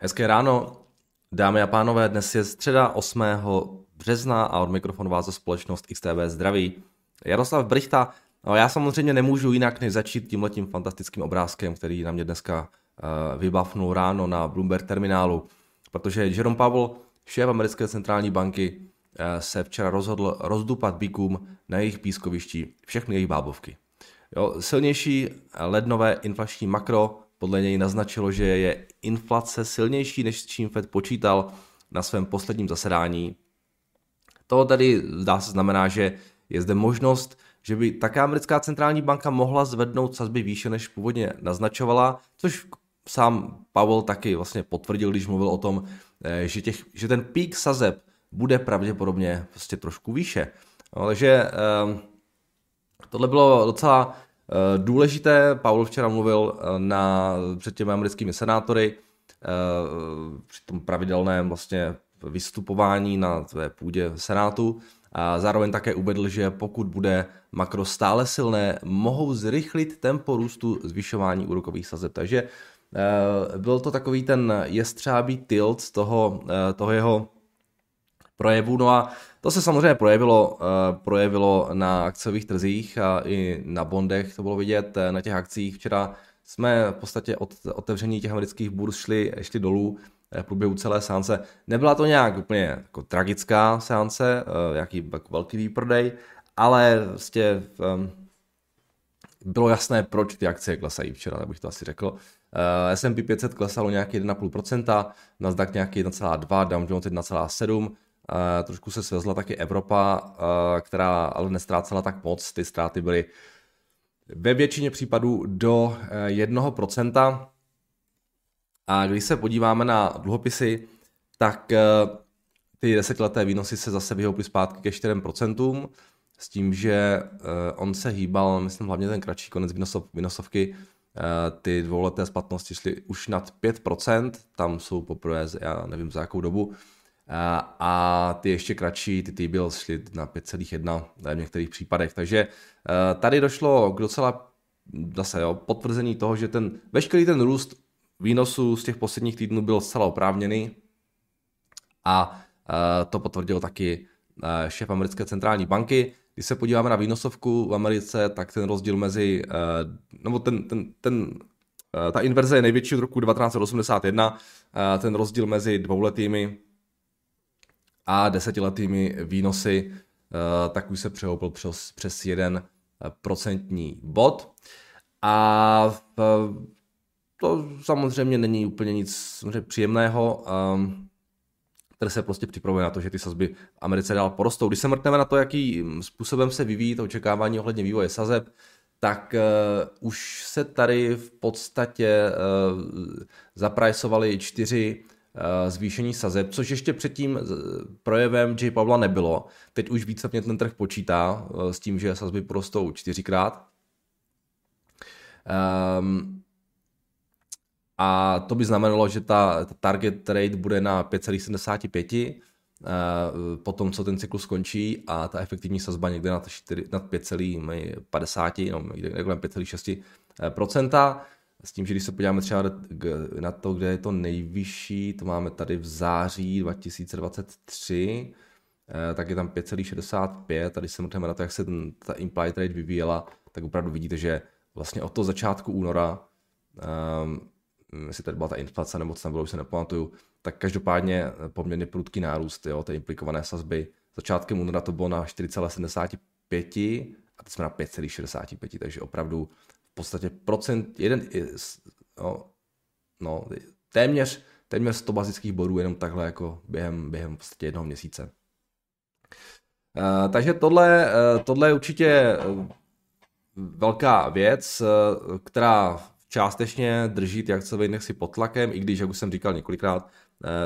Hezké ráno, dámy a pánové, dnes je středa 8. března a od mikrofonu vás za společnost XTB zdraví. Jaroslav Brichta, no já samozřejmě nemůžu jinak než začít tímhletím fantastickým obrázkem, který na mě dneska uh, vybavnul ráno na Bloomberg terminálu, protože Jerome Powell, šéf americké centrální banky, uh, se včera rozhodl rozdupat bíkům na jejich pískovišti všechny jejich bábovky. Jo, silnější lednové inflační makro podle něj naznačilo, že je inflace silnější, než s čím Fed počítal na svém posledním zasedání. To tady zdá se znamená, že je zde možnost, že by taká americká centrální banka mohla zvednout sazby výše, než původně naznačovala, což sám Powell taky vlastně potvrdil, když mluvil o tom, eh, že, těch, že ten pík sazeb bude pravděpodobně prostě trošku výše. No, takže eh, tohle bylo docela důležité, Paul včera mluvil eh, na, před těmi americkými senátory eh, při tom pravidelném vlastně vystupování na tvé půdě Senátu a zároveň také uvedl, že pokud bude makro stále silné, mohou zrychlit tempo růstu zvyšování úrokových sazeb. Takže byl to takový ten jestřábý tilt toho, toho jeho projevu. No a to se samozřejmě projevilo, uh, projevilo na akciových trzích a i na bondech, to bylo vidět eh, na těch akcích. Včera jsme v podstatě od otevření těch amerických burz šli, šli dolů eh, v průběhu celé seance. Nebyla to nějak úplně jako tragická seance, jaký jako velký výprodej, ale vlastně bylo jasné, proč ty akcie klesají včera, tak bych to asi řekl. S&P 500 klesalo nějaký 1,5%, Nasdaq nějaký 1,2%, Dow Jones 1,7%, Uh, trošku se svezla taky Evropa, uh, která ale nestrácela tak moc. Ty ztráty byly ve většině případů do uh, 1%. A když se podíváme na dluhopisy, tak ty desetileté výnosy se zase vyhouply zpátky ke 4%, s tím, že on se hýbal, myslím hlavně ten kratší konec výnosov, výnosovky, ty dvouleté splatnosti šly už nad 5%, tam jsou poprvé, já nevím za jakou dobu, a ty ještě kratší, ty T-bills šly na 5,1 v některých případech. Takže eh, tady došlo k docela zase jo, potvrzení toho, že ten veškerý ten růst výnosů z těch posledních týdnů byl zcela oprávněný a eh, to potvrdil taky eh, šéf americké centrální banky. Když se podíváme na výnosovku v Americe, tak ten rozdíl mezi, nebo ten, ten, ten ta inverze je největší od roku 1981, ten rozdíl mezi dvouletými a desetiletými výnosy, eh, tak už se přehoupil přes, přes jeden procentní bod. A to samozřejmě není úplně nic příjemného, ehm, které se prostě připravuje na to, že ty sazby v Americe dál porostou. Když se mrkneme na to, jakým způsobem se vyvíjí to očekávání ohledně vývoje sazeb, tak uh, už se tady v podstatě uh, zaprajsovali čtyři Eh, zvýšení sazeb, což ještě před tím projevem J. Pavla nebylo. Teď už více mě ten trh počítá eh, s tím, že sazby porostou čtyřikrát. Um, a to by znamenalo, že ta, ta target rate bude na 5,75 uh, po tom, co ten cyklus skončí a ta efektivní sazba někde nad, 4, nad 5,50, no, někde, někde 5,6 s tím, že když se podíváme třeba na to, kde je to nejvyšší, to máme tady v září 2023, eh, tak je tam 5,65 a když se mrkneme na to, jak se ta implied rate vyvíjela, tak opravdu vidíte, že vlastně od toho začátku února, um, jestli tady byla ta inflace nebo co tam bylo, už se nepamatuju, tak každopádně poměrně prudký nárůst jo, té implikované sazby. Začátkem února to bylo na 4,75 a teď jsme na 5,65, takže opravdu podstatě procent, jeden, no, no, téměř, téměř 100 bazických bodů jenom takhle jako během, během v podstatě jednoho měsíce. Uh, takže tohle, uh, tohle je určitě velká věc, uh, která částečně drží ty akciové indexy pod tlakem, i když, jak už jsem říkal několikrát,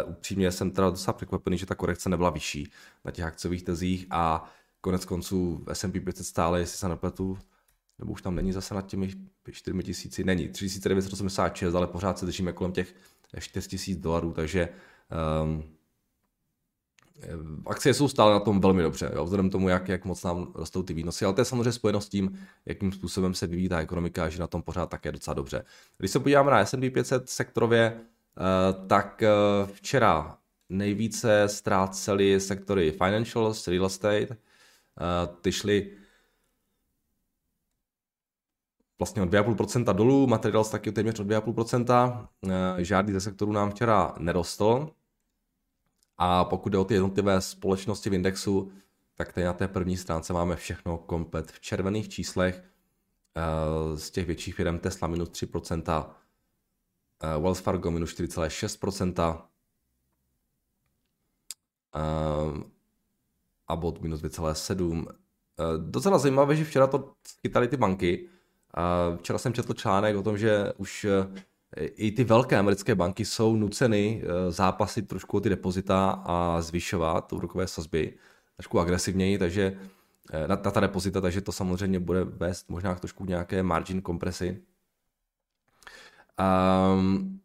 upřímně jsem teda docela překvapený, že ta korekce nebyla vyšší na těch akciových tezích a konec konců S&P 500 stále, jestli se nepletu, nebo už tam není zase nad těmi 4 tisíci, není, 3986, ale pořád se držíme kolem těch 4 tisíc dolarů, takže um, akcie jsou stále na tom velmi dobře, jo, vzhledem tomu, jak, jak moc nám rostou ty výnosy, ale to je samozřejmě spojeno s tím, jakým způsobem se vyvíjí ta ekonomika, že na tom pořád také docela dobře. Když se podíváme na S&P 500 sektorově, tak včera nejvíce ztráceli sektory financials, real estate, ty šly vlastně o 2,5% dolů, materials taky téměř o 2,5%, žádný ze sektorů nám včera nerostl. A pokud jde o ty jednotlivé společnosti v indexu, tak tady na té první stránce máme všechno komplet v červených číslech. Z těch větších firm Tesla minus 3%, Wells Fargo minus 4,6%, Abbott minus 2,7%. Docela zajímavé, že včera to chytali ty banky, Včera jsem četl článek o tom, že už e, i ty velké americké banky jsou nuceny e, zápasit trošku o ty depozita a zvyšovat úrokové sazby trošku agresivněji, takže e, na, na ta depozita, takže to samozřejmě bude vést možná trošku nějaké margin kompresy. Um,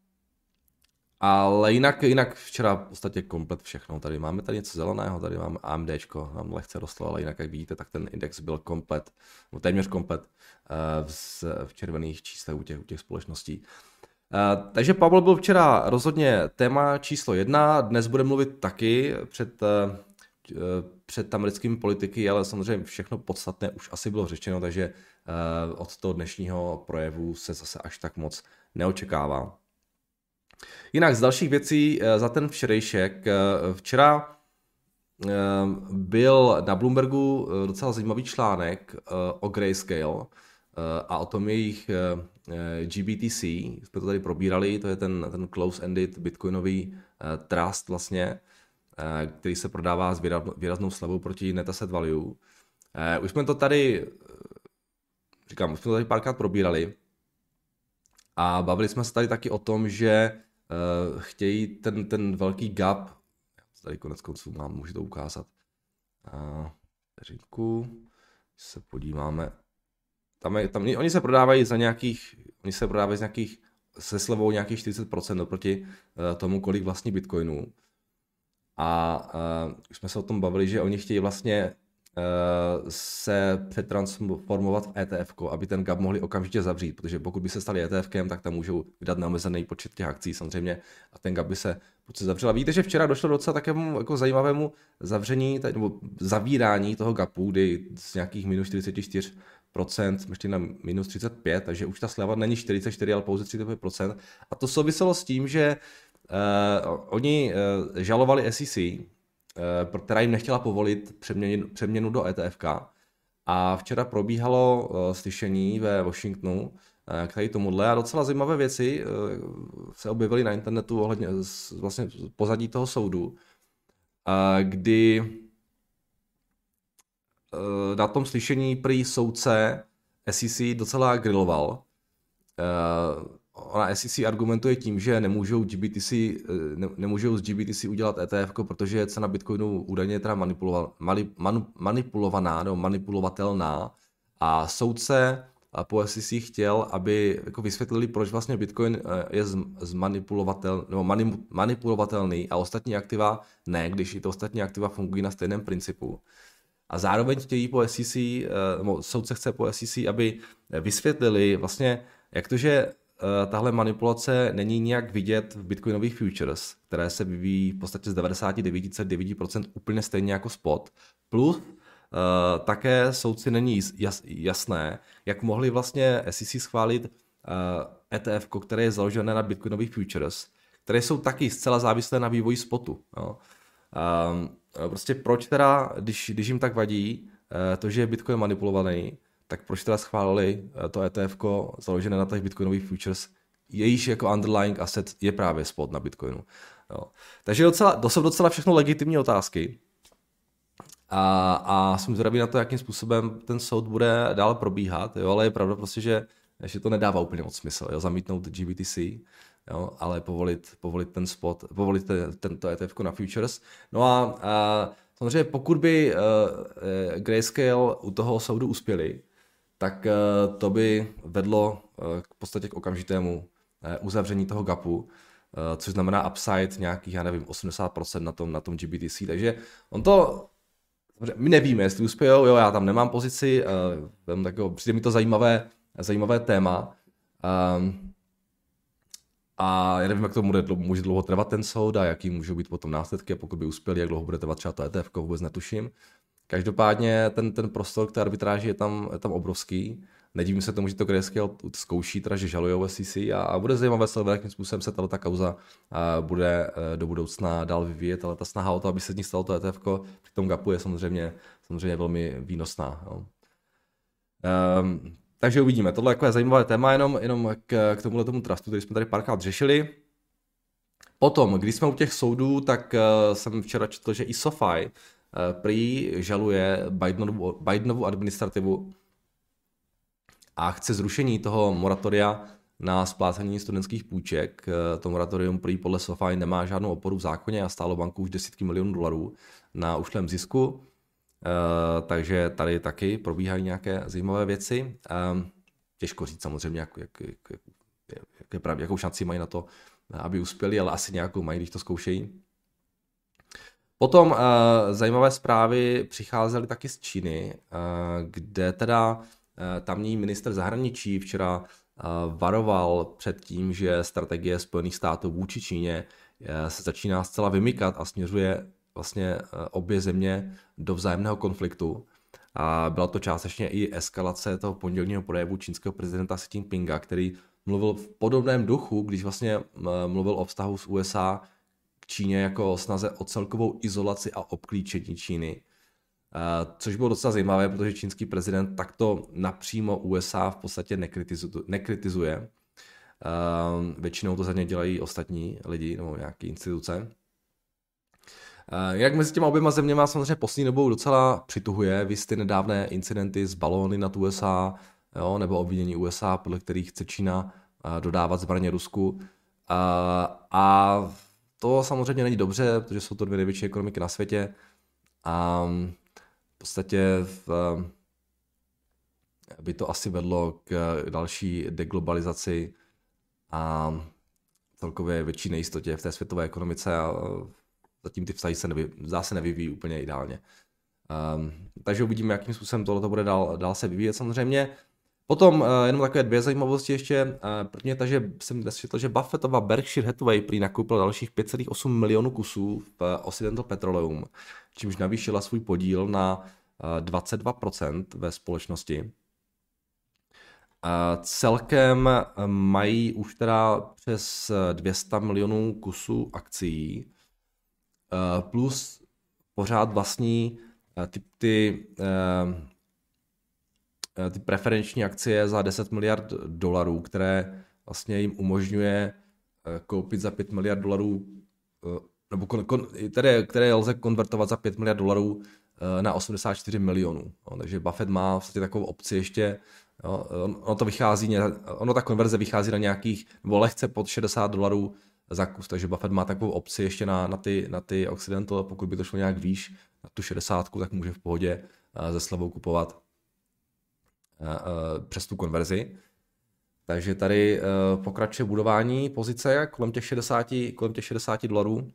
ale jinak, jinak včera v podstatě komplet všechno. Tady máme tady něco zeleného, tady máme AMD, nám lehce rostlo, ale jinak, jak vidíte, tak ten index byl komplet, no téměř komplet v, v červených číslech u těch, u těch společností. Uh, takže Pavel byl včera rozhodně téma číslo jedna, dnes bude mluvit taky před, uh, před americkými politiky, ale samozřejmě všechno podstatné už asi bylo řečeno, takže od toho dnešního projevu se zase až tak moc neočekává. Jinak z dalších věcí eh, za ten včerejšek. Eh, včera eh, byl na Bloombergu docela zajímavý článek o Grayscale a o tom jejich GBTC. Jsme to tady probírali, to je ten, ten close-ended bitcoinový trust vlastně, který se prodává s výraznou slevou proti net asset value. Už jsme to tady, říkám, už jsme to tady párkrát probírali a bavili jsme se tady taky o tom, že chtějí ten, ten velký gap, tady konec konců mám, můžu to ukázat, vteřinku, se podíváme, tam, je, tam oni se prodávají za nějakých, oni se prodávají z nějakých, se slevou nějakých 40% oproti uh, tomu, kolik vlastní bitcoinů. A uh, jsme se o tom bavili, že oni chtějí vlastně se přetransformovat v ETF, aby ten gap mohli okamžitě zavřít, protože pokud by se stali ETF, tak tam můžou vydat neomezený počet těch akcí samozřejmě a ten gap by se se zavřel. Víte, že včera došlo docela takovému jako zajímavému zavření, nebo zavírání toho gapu, kdy z nějakých minus 44 jsme šli na minus 35, takže už ta sleva není 44, ale pouze 35 A to souviselo s tím, že uh, oni uh, žalovali SEC, Eh, která jim nechtěla povolit přeměnu, přeměnu do ETF. A včera probíhalo eh, slyšení ve Washingtonu eh, k tady tomuhle a docela zajímavé věci se objevily na internetu ohledně vlastně pozadí toho soudu, kdy na tom slyšení prý soudce SEC docela griloval ona SEC argumentuje tím, že nemůžou, GBTC, eh, ne, nemůžou z GBTC udělat ETF, protože je cena Bitcoinu údajně teda manipulova, mani, manu, manipulovaná nebo manipulovatelná a soudce po SEC chtěl, aby jako vysvětlili, proč vlastně Bitcoin eh, je zmanipulovatel, nebo mani, manipulovatelný a ostatní aktiva ne, když i to ostatní aktiva fungují na stejném principu. A zároveň chtějí po SEC, eh, nebo soudce chce po SEC, aby vysvětlili vlastně, jak to, že Eh, tahle manipulace není nijak vidět v bitcoinových futures, které se vyvíjí v podstatě z 99,9% úplně stejně jako spot. Plus uh, také soudci není jas, jasné, jak mohli vlastně SEC schválit uh, ETF, které je založené na bitcoinových futures, které jsou taky zcela závislé na vývoji spotu. Jo. Um, prostě proč teda, když, když jim tak vadí uh, to, že je Bitcoin manipulovaný, tak proč teda schválili eh, to ETF založené na těch bitcoinových futures, jejíž jako underlying asset je právě spot na bitcoinu. Jo. Takže docela, to jsou docela všechno legitimní otázky. A, a jsem zvědavý na to, jakým způsobem ten soud bude dál probíhat, jo, ale je pravda prostě, že, že to nedává úplně moc smysl, jo, zamítnout GBTC, jo, ale povolit, povolit ten spot, povolit ten, tento ETF na futures. No a, a samozřejmě pokud by uh, Grayscale u toho soudu uspěli, tak eh, to by vedlo eh, k podstatě k okamžitému eh, uzavření toho gapu, což znamená upside nějakých, já nevím, 80% na tom, na tom GBTC, takže on to, my nevíme, jestli uspějou, jo, já tam nemám pozici, tak přijde mi to zajímavé, zajímavé téma. Um, A já nevím, jak to může, může dlouho trvat ten soud a jaký můžou být potom následky, pokud by uspěli, jak dlouho bude trvat třeba to ETF, vůbec netuším. Každopádně ten, ten prostor k té arbitráži je tam, je tam obrovský. Nedivím se tomu, že to Grayscale zkouší, teda, že žalují SEC a, a bude zajímavé sledovat, jakým způsobem se tato kauza a, bude e, do budoucna dál vyvíjet, ale ta snaha o to, aby se z ní stalo to ETF, při tom gapu je samozřejmě, samozřejmě velmi výnosná. Jo. Um, takže uvidíme. Tohle jako je zajímavé téma, jenom, jenom k, k tomuhle tomu trustu, který jsme tady párkrát řešili. Potom, když jsme u těch soudů, tak uh, jsem včera četl, že i SoFi uh, prý žaluje Bidenovu, Bidenovu administrativu a chce zrušení toho moratoria na splácení studentských půjček. Uh, to moratorium prý podle SoFi nemá žádnou oporu v zákoně a stálo banku už desítky milionů dolarů na ušlém zisku. Uh, takže tady taky probíhají nějaké zajímavé věci. Uh, těžko říct samozřejmě, jak, jak, jak, jak, je pravdě, jakou šanci mají na to, aby uspěli, ale asi nějakou mají, když to zkoušejí. Potom uh, zajímavé zprávy přicházely taky z Číny, uh, kde teda uh, tamní minister zahraničí včera uh, varoval před tím, že strategie Spojených států vůči Číně se začíná zcela vymykat a směřuje vlastně eh, obě země do vzájemného konfliktu. A byla to částečně i eskalace toho pondělního projevu čínského prezidenta Xi Jinpinga, který mluvil v podobném duchu, když vlastně eh, mluvil o vztahu s USA k Číně jako o snaze o celkovou izolaci a obklíčení Číny. Eh, což bylo docela zajímavé, protože čínský prezident takto napřímo USA v podstatě nekritizuje. nekritizuje. Většinou to za ně dělají ostatní lidi nebo nějaké instituce. Eh, jak mezi těma oběma zeměma samozřejmě poslední dobou docela přituhuje, vy ty nedávné incidenty z balóny nad USA, jo, nebo obvinění USA, podle kterých chce Čína eh, dodávat zbraně Rusku. A, eh, a to samozřejmě není dobře, protože jsou to dvě největší ekonomiky na světě a v podstatě v, by to asi vedlo k další deglobalizaci a celkově větší nejistotě v té světové ekonomice a zatím ty vztahy se nevy, zase nevyvíjí úplně ideálně. Um, takže uvidíme, jakým způsobem tohle bude dál, dál se vyvíjet samozřejmě. Potom uh, jenom takové dvě zajímavosti ještě. Uh, první je ta, že jsem dnes četl, že Buffettova Berkshire Hathaway prý nakoupila dalších 5,8 milionů kusů v Occidental Petroleum, čímž navýšila svůj podíl na uh, 22% ve společnosti. Uh, celkem mají už teda přes 200 milionů kusů akcí plus pořád vlastní eh, ty, ty, eh, ty preferenční akcie za 10 miliard dolarů, které vlastně jim umožňuje koupit za 5 miliard dolarů, nebo kon, kon, které, které lze konvertovat za 5 miliard dolarů na 84 milionů. No, takže Buffett má vlastně takovou opci ještě, jo, ono to vychází, ono ta konverze vychází na nějakých, nebo lehce pod 60 dolarů za kus, takže Buffett má takovou opci ještě na, na, ty, na ty Occidental, pokud by to šlo nějak výš, na tu 60, tak může v pohodě uh, ze slevou kupovat uh, uh, přes tu konverzi. Takže tady pokračuje budování pozice kolem těch 60, kolem těch 60 dolarů.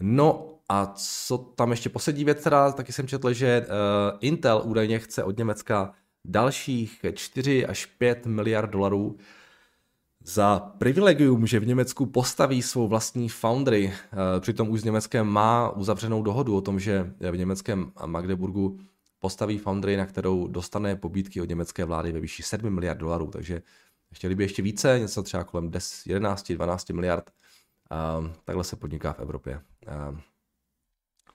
No a co tam ještě poslední věc, teda, taky jsem četl, že Intel údajně chce od Německa dalších 4 až 5 miliard dolarů za privilegium, že v Německu postaví svou vlastní foundry, eh, přitom už s Německem má uzavřenou dohodu o tom, že v německém Magdeburgu postaví foundry, na kterou dostane pobídky od německé vlády ve výši 7 miliard dolarů, takže chtěli by ještě více, něco třeba kolem 10, 11, 12 miliard. Um, takhle se podniká v Evropě. Um,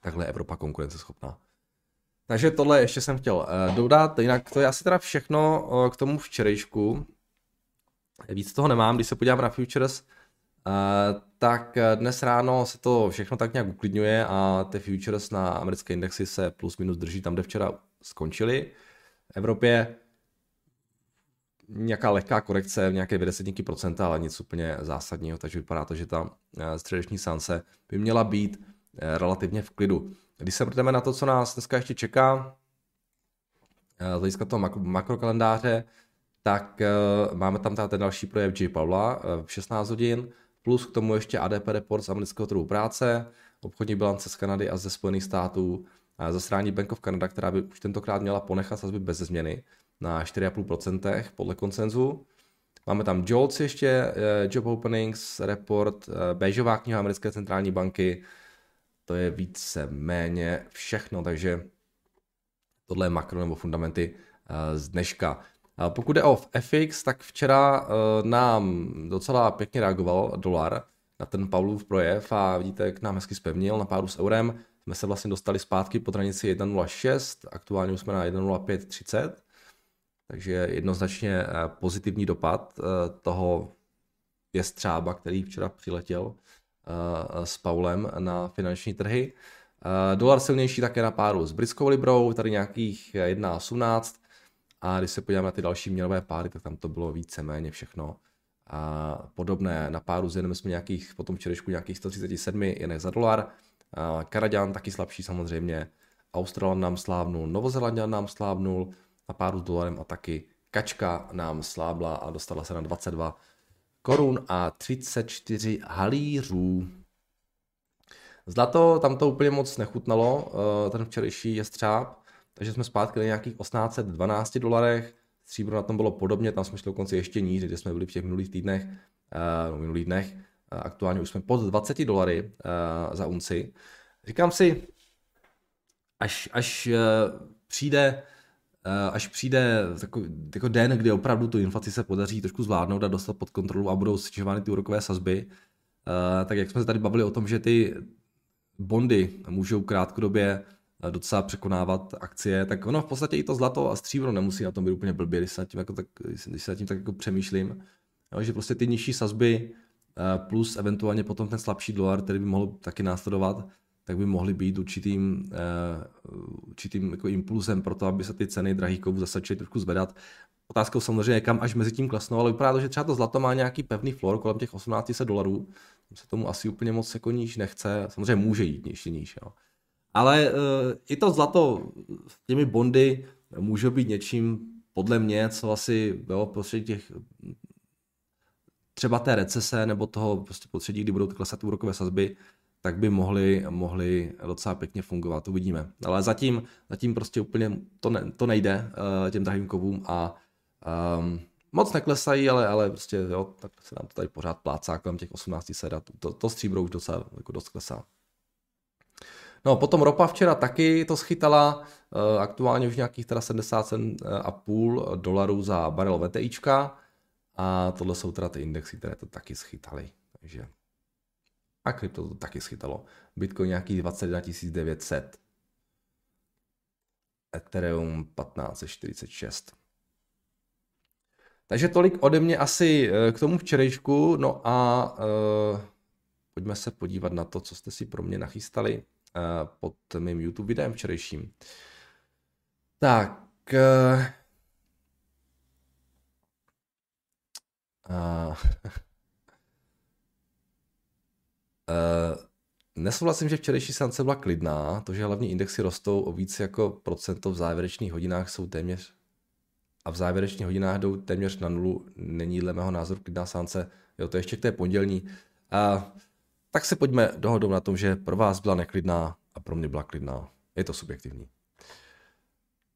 takhle je Evropa konkurenceschopná. Takže tohle ještě jsem chtěl dodat, jinak to je asi teda všechno k tomu včerejšku. Víc toho nemám, když se podívám na futures, Uh, tak dnes ráno se to všechno tak nějak uklidňuje a ty futures na americké indexy se plus minus drží tam, kde včera skončily. V Evropě nějaká lehká korekce, nějaké desetníky procenta, ale nic úplně zásadního, takže vypadá to, že ta středeční sanse by měla být relativně v klidu. Když se vrteme na to, co nás dneska ještě čeká, z hlediska toho makrokalendáře, tak uh, máme tam ten další projev J. Pavla uh, v 16 hodin, plus k tomu ještě ADP report z amerického trhu práce, obchodní bilance z Kanady a ze Spojených států, uh, zasrání Bank of Canada, která by už tentokrát měla ponechat sazby bez změny na 4,5% podle koncenzu. Máme tam JOLTS ještě, Job Openings, Report, Béžová kniha americké centrální banky, to je více méně všechno, takže tohle je makro nebo fundamenty z dneška. Pokud jde o FX, tak včera nám docela pěkně reagoval dolar na ten Paulův projev a vidíte, jak nám hezky spevnil na páru s eurem. Jsme se vlastně dostali zpátky po hranici 1.06, aktuálně už jsme na 1.0530, takže jednoznačně eh, pozitivní dopad eh, toho jestřába, který včera přiletěl eh, s Paulem na finanční trhy. Dolar silnější také na páru s britskou librou, tady nějakých 1.18 a když se podíváme na ty další měnové páry, tak tam to bylo více-méně všechno a podobné. Na páru s jsme nějakých, potom včerejšku nějakých 137 jenek za dolar, Kanaďan taky slabší samozřejmě, Australan nám slávnul, Novozelandian nám slávnul, na páru s dolarem a taky kačka nám slábla a dostala se na 22 korun a 34 halířů. Zlato, tam to úplně moc nechutnalo, eh, ten včerejší jestřáb, takže jsme zpátky na nějakých 1812 dolarech, stříbro na tom bylo podobně, tam jsme šli dokonce ještě níž, kde jsme byli v těch minulých týdnech, uh, minulých dnech, uh, aktuálně už jsme pod 20 dolary uh, za unci. Říkám si, až, až přijde až přijde takový, jako den, kdy opravdu tu inflaci se podaří trošku zvládnout a dostat pod kontrolu a budou snižovány ty úrokové sazby, tak jak jsme se tady bavili o tom, že ty bondy můžou krátkodobě docela překonávat akcie, tak ono v podstatě i to zlato a stříbro nemusí na tom být úplně blbě, když se nad tím, jako tak, když se nad tím tak jako přemýšlím, jo, že prostě ty nižší sazby eh, plus eventuálně potom ten slabší dolar, který by mohl taky následovat, tak by mohly být určitým, uh, určitým jako impulsem pro to, aby se ty ceny drahých kovů začaly trošku zvedat. Otázkou samozřejmě, kam až mezi tím klesnou, ale vypadá to, že třeba to zlato má nějaký pevný floor kolem těch 1800 dolarů. Se tomu asi úplně moc jako níž nechce. Samozřejmě může jít ještě níž. Jo. Ale uh, i to zlato s těmi bondy může být něčím, podle mě, co asi jo, prostředí těch třeba té recese nebo toho prostě prostředí, kdy budou klesat úrokové sazby, tak by mohly, mohly docela pěkně fungovat, uvidíme. Ale zatím, zatím prostě úplně to, ne, to nejde uh, těm drahým kovům a um, moc neklesají, ale, ale prostě jo, tak se nám to tady pořád plácá kolem těch 18 sedat. To, to stříbro už docela jako dost klesá. No, potom ropa včera taky to schytala, eh, aktuálně už nějakých teda 77,5 dolarů za barel VTIčka a tohle jsou teda ty indexy, které to taky schytaly. Takže a krypto to taky schytalo. Bitcoin nějakých 21 900. Ethereum 1546. Takže tolik ode mě asi eh, k tomu včerejšku. No a uh, pojďme se podívat na to, co jste si pro mě nachystali pod mým YouTube videem včerejším. Tak. Uh, uh, Uh, nesouhlasím, že včerejší seance byla klidná. To, že hlavní indexy rostou o více jako procento v závěrečných hodinách jsou téměř a v závěrečných hodinách jdou téměř na nulu, není dle mého názoru klidná seance. Jo, to je ještě k té pondělní. A, tak se pojďme dohodnout na tom, že pro vás byla neklidná a pro mě byla klidná. Je to subjektivní.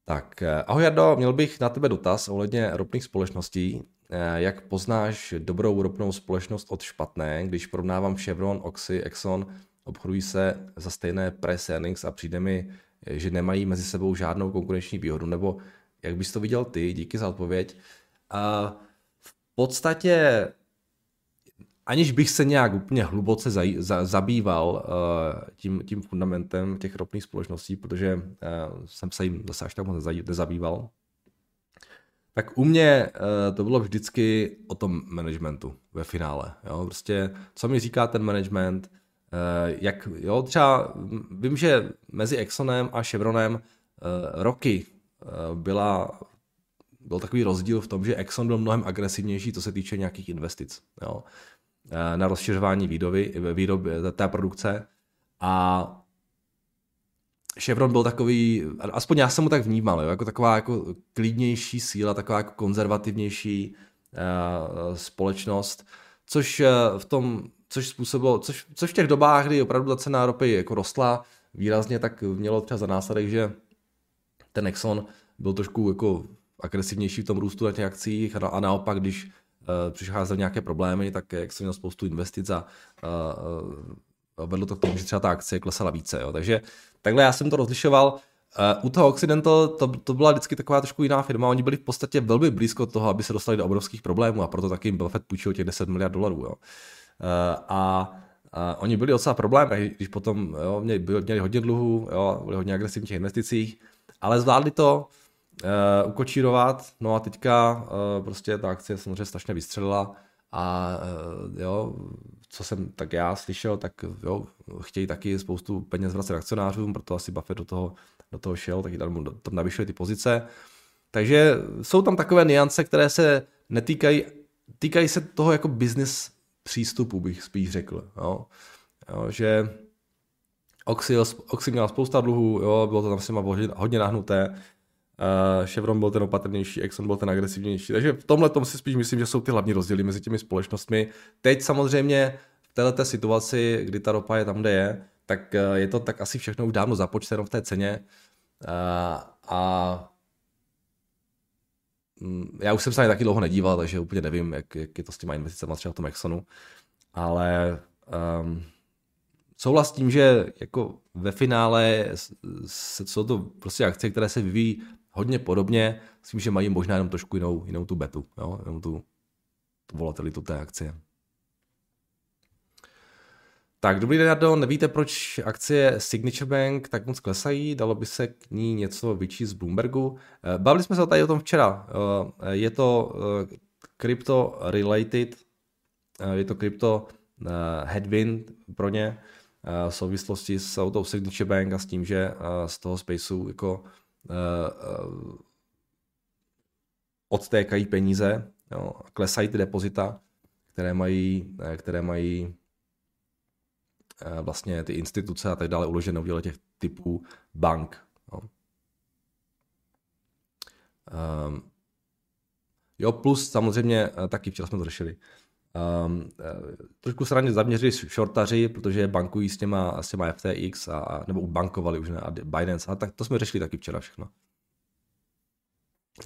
Tak, eh, ahoj Jardo, měl bych na tebe dotaz ohledně ropných společností. Eh, jak poznáš dobrou ropnou společnost od špatné, když porovnávám Chevron, Oxy, Exxon, obchodují se za stejné price earnings a přijde mi, že nemají mezi sebou žádnou konkurenční výhodu, nebo jak bys to viděl ty, díky za odpověď. A v podstatě, aniž bych se nějak úplně hluboce za, za, zabýval uh, tím, tím fundamentem těch ropných společností, protože uh, jsem se jim zase až tak moc nezabýval, tak u mě uh, to bylo vždycky o tom managementu ve finále. Jo? Prostě, co mi říká ten management, uh, jak, jo, třeba vím, že mezi Exxonem a Chevronem uh, roky uh, byla, byl takový rozdíl v tom, že Exxon byl mnohem agresivnější, co se týče nějakých investic. Jo? Uh, na rozšiřování výroby, výroby té produkce. A Chevron byl takový, aspoň já jsem mu tak vnímal, jo, jako taková jako klidnější síla, taková jako konzervativnější uh, společnost, což v tom, což způsobilo, což, což v těch dobách, kdy opravdu ta cena ropy jako rostla výrazně, tak mělo třeba za následek, že ten Exxon byl trošku jako agresivnější v tom růstu na těch akcích a, naopak, když přicházely nějaké problémy, tak jak jsem měl spoustu investic a uh, vedlo to k tomu, že třeba ta akcie klesala více. Jo. Takže takhle já jsem to rozlišoval. U toho Occidental to, to byla vždycky taková trošku jiná firma. Oni byli v podstatě velmi blízko toho, aby se dostali do obrovských problémů a proto taky jim Buffett půjčil těch 10 miliard dolarů. Jo. A a oni byli docela problém, když potom jo, měli, měli hodně dluhů, jo, byli hodně agresivní v těch investicích, ale zvládli to uh, ukočírovat, no a teďka uh, prostě ta akcie samozřejmě strašně vystřelila a uh, jo, co jsem tak já slyšel, tak jo, chtějí taky spoustu peněz vracet akcionářům, proto asi Buffett do toho, do toho šel, taky tam, tam navyšuje ty pozice. Takže jsou tam takové niance, které se netýkají, týkají se toho jako business přístupu, bych spíš řekl. Jo. Jo, že Oxy, Oxy měl spousta dluhů, jo, bylo to tam s hodně, hodně nahnuté, uh, Chevron byl ten opatrnější, Exxon byl ten agresivnější, takže v tomhle tom si spíš myslím, že jsou ty hlavní rozdíly mezi těmi společnostmi. Teď samozřejmě v této situaci, kdy ta ropa je tam, kde je, tak uh, je to tak asi všechno už dávno započteno v té ceně. Uh, a Mm, já už jsem se na taky dlouho nedíval, takže úplně nevím, jak, jak je to s těma investicemi třeba v tom Exxonu, ale um, souhlas tím, že jako ve finále jsou to prostě akcie, které se vyvíjí hodně podobně, myslím, že mají možná jenom trošku jinou, jinou tu betu, jo? jenom tu, tu volatilitu té akcie. Tak, dobrý den, Jardo. Nevíte, proč akcie Signature Bank tak moc klesají? Dalo by se k ní něco vyčíst z Bloombergu? Eh, bavili jsme se tady o tom včera. Eh, je to eh, crypto related, je to crypto headwind pro ně v souvislosti s tou Signature Bank a s tím, že z toho spaceu jako odtékají peníze, jo, klesají ty depozita, které mají, které mají Eh, vlastně ty instituce a tak dále uložené v těch typů bank. No. Um, jo, plus samozřejmě eh, taky včera jsme to řešili. Um, trošku se na ně zaměřili shortaři, protože bankují s těma, s těma FTX, a, nebo bankovali už ne, a Binance, a tak to jsme řešili taky včera všechno.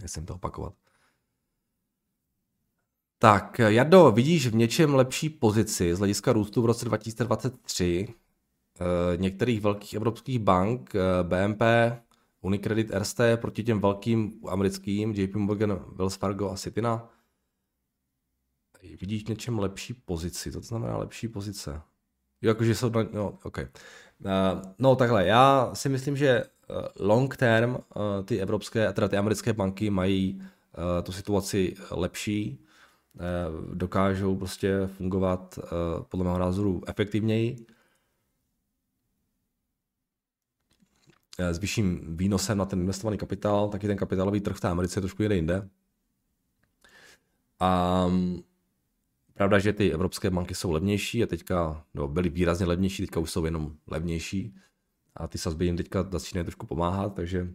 Jsem to opakovat. Tak, Jardo, vidíš v něčem lepší pozici z hlediska růstu v roce 2023 eh, některých velkých evropských bank, eh, BNP, Unicredit, RST proti těm velkým americkým, JP Morgan, Wells Fargo a Citina? Vidíš v něčem lepší pozici, to znamená lepší pozice. Jakože jsou, no, ok. Uh, no takhle, já si myslím, že long term uh, ty evropské, teda ty americké banky mají tu situaci lepší, Eh, dokážou prostě fungovat eh, podle mého názoru efektivněji, eh, s vyšším výnosem na ten investovaný kapitál, taky ten kapitálový trh v té Americe je trošku jde jinde. A pravda, že ty evropské banky jsou levnější a teďka, no, byly výrazně levnější, teďka už jsou jenom levnější a ty sazby jim teďka začínají trošku pomáhat, takže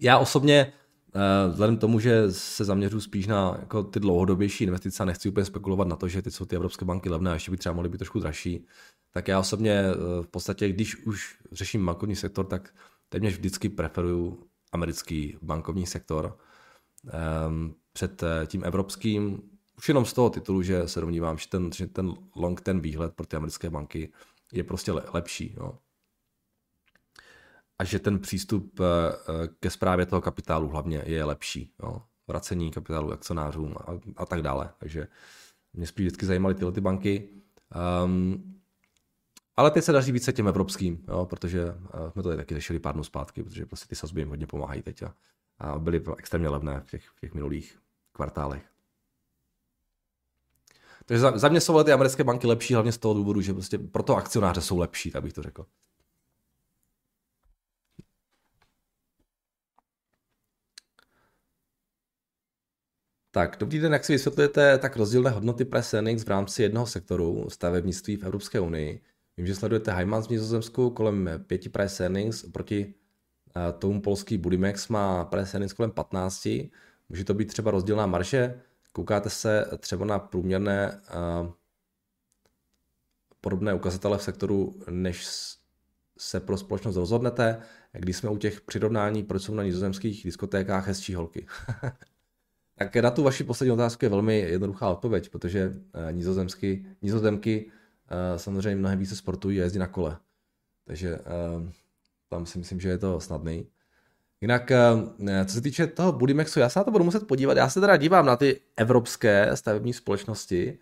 já osobně Eh, vzhledem k tomu, že se zaměřuji spíš na jako ty dlouhodobější investice a nechci úplně spekulovat na to, že teď jsou ty evropské banky levné a ještě by třeba mohly být trošku dražší, tak já osobně eh, v podstatě, když už řeším bankovní sektor, tak téměř vždycky preferuju americký bankovní sektor um, před eh, tím evropským, už jenom z toho titulu, že se domnívám, že ten, že ten long ten výhled pro ty americké banky je prostě lepší. Jo a že ten přístup eh, eh, ke zprávě toho kapitálu hlavně je lepší. Jo? Vracení kapitálu akcionářům a, a tak dále. Takže mě spíš vždycky zajímaly tyhle ty banky. Um, ale teď se daří více těm evropským, jo, protože uh, jsme to tady taky řešili pár dnů zpátky, protože prostě ty sazby jim hodně pomáhají teď a, a byly extrémně levné v těch, v těch minulých kvartálech. Takže za, za mě jsou ty americké banky lepší hlavně z toho důvodu, že prostě pro to akcionáře jsou lepší, tak bych to řekl. Tak, dobrý den, jak si vysvětlujete tak rozdílné hodnoty price v rámci jednoho sektoru stavebnictví v Evropské unii? Vím, že sledujete Heimans v Nizozemsku kolem 5 price earnings, oproti uh, tomu polský Budimex má price kolem 15. Může to být třeba rozdílná marže? Koukáte se třeba na průměrné uh, podobné ukazatele v sektoru, než se pro společnost rozhodnete, když jsme u těch přirovnání, proč jsou na nizozemských diskotékách hezčí holky. Tak na tu vaši poslední otázku je velmi jednoduchá odpověď, protože nizozemsky, nizozemky samozřejmě mnohem více sportují a jezdí na kole. Takže tam si myslím, že je to snadný. Jinak, eh, co se týče toho Budimexu, já se na to budu muset podívat. Já se teda dívám na ty evropské stavební společnosti,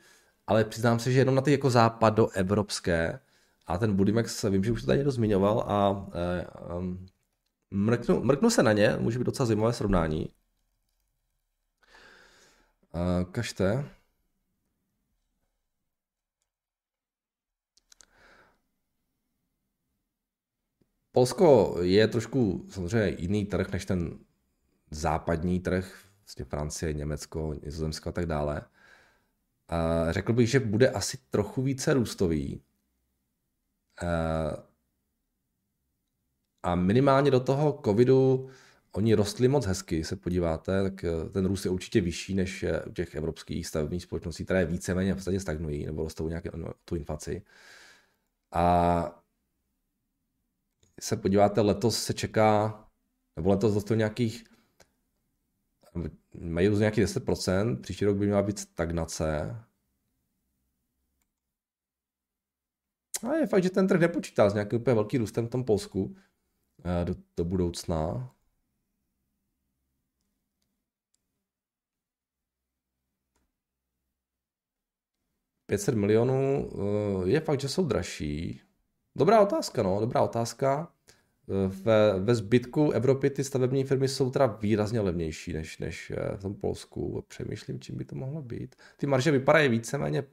ale přiznám se, že jenom na ty jako západoevropské. A ten Budimex, vím, že už to tady někdo zmiňoval a um, mrknu, mrknu se na ně, může být docela zajímavé srovnání. Uh, kažte. Polsko je trošku samozřejmě jiný trh než ten západní trh, vlastně Francie, Německo, Nizozemsko a tak dále. A řekl bych, že bude asi trochu více růstový. A minimálně do toho covidu oni rostli moc hezky, se podíváte, tak eh, ten růst je určitě vyšší než u těch evropských stavebních společností, které víceméně v podstatě stagnují nebo rostou nějaké no, tu inflaci. A se podíváte, letos se čeká, nebo letos dostal nějakých, mají růst nějakých 10%, příští rok by měla být stagnace. A je fakt, že ten trh nepočítá s nějakým úplně velkým růstem v tom Polsku eh, do, do budoucna. Pětset milionů eh, je fakt, že jsou dražší. Dobrá otázka, no, dobrá otázka. Ve, ve zbytku Evropy ty stavební firmy jsou teda výrazně levnější než, než eh, v tom Polsku. Přemýšlím, čím by to mohlo být. Ty marže vypadají víceméně,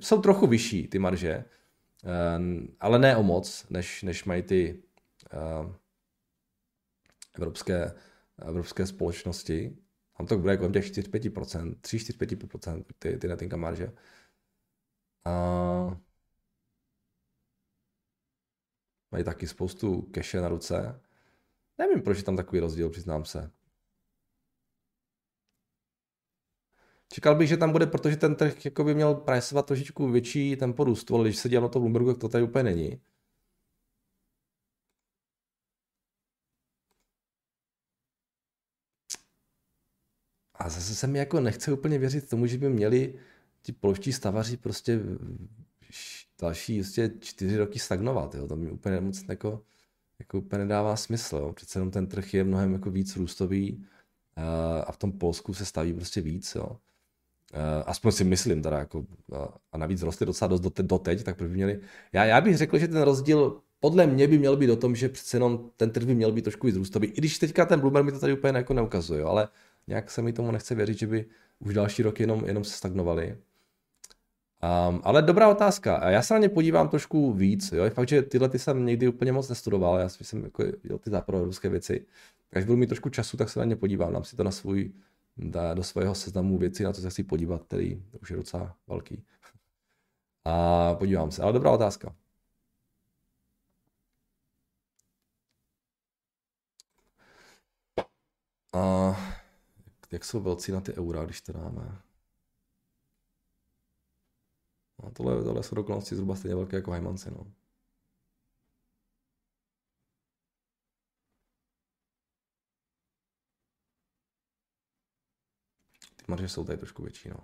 jsou trochu vyšší ty marže, eh, ale ne o moc, než, než mají ty evropské, evropské společnosti. Tam to bude kolem těch 4-5%, 3-4-5% ty, ty netinka marže. Uh, Mají taky spoustu keše na ruce. Nevím, proč je tam takový rozdíl, přiznám se. Čekal bych, že tam bude, protože ten trh jako by měl priceovat trošičku větší tempo růstu, ale když se dělám na to Bloombergu, tak to tady úplně není. A zase se mi jako nechce úplně věřit tomu, že by měli ti polští stavaři prostě další prostě čtyři roky stagnovat. Jo. To mi úplně moc jako, jako úplně nedává smysl. Jo. Přece jenom ten trh je mnohem jako víc růstový a v tom Polsku se staví prostě víc. Jo. Aspoň si myslím teda, jako, a navíc rostly docela dost doteď, tak by měli. Já, já bych řekl, že ten rozdíl podle mě by měl být o tom, že přece jenom ten trh by měl být trošku víc růstový. I když teďka ten Bloomberg mi to tady úplně jako neukazuje, jo, ale nějak se mi tomu nechce věřit, že by už další roky jenom, jenom se stagnovali. Um, ale dobrá otázka. Já se na ně podívám trošku víc. Jo? Je fakt, že tyhle ty jsem někdy úplně moc nestudoval. Já jsem jako jo, ty západoevropské věci. Až budu mít trošku času, tak se na ně podívám. Dám si to na svůj, da, do svého seznamu věcí, na to se chci podívat, který už je docela velký. A podívám se. Ale dobrá otázka. A jak jsou velcí na ty eura, když to dáme? No, tohle, tohle jsou dokonalosti zhruba stejně velké jako Hymancy, no. Ty marže jsou tady trošku větší, no.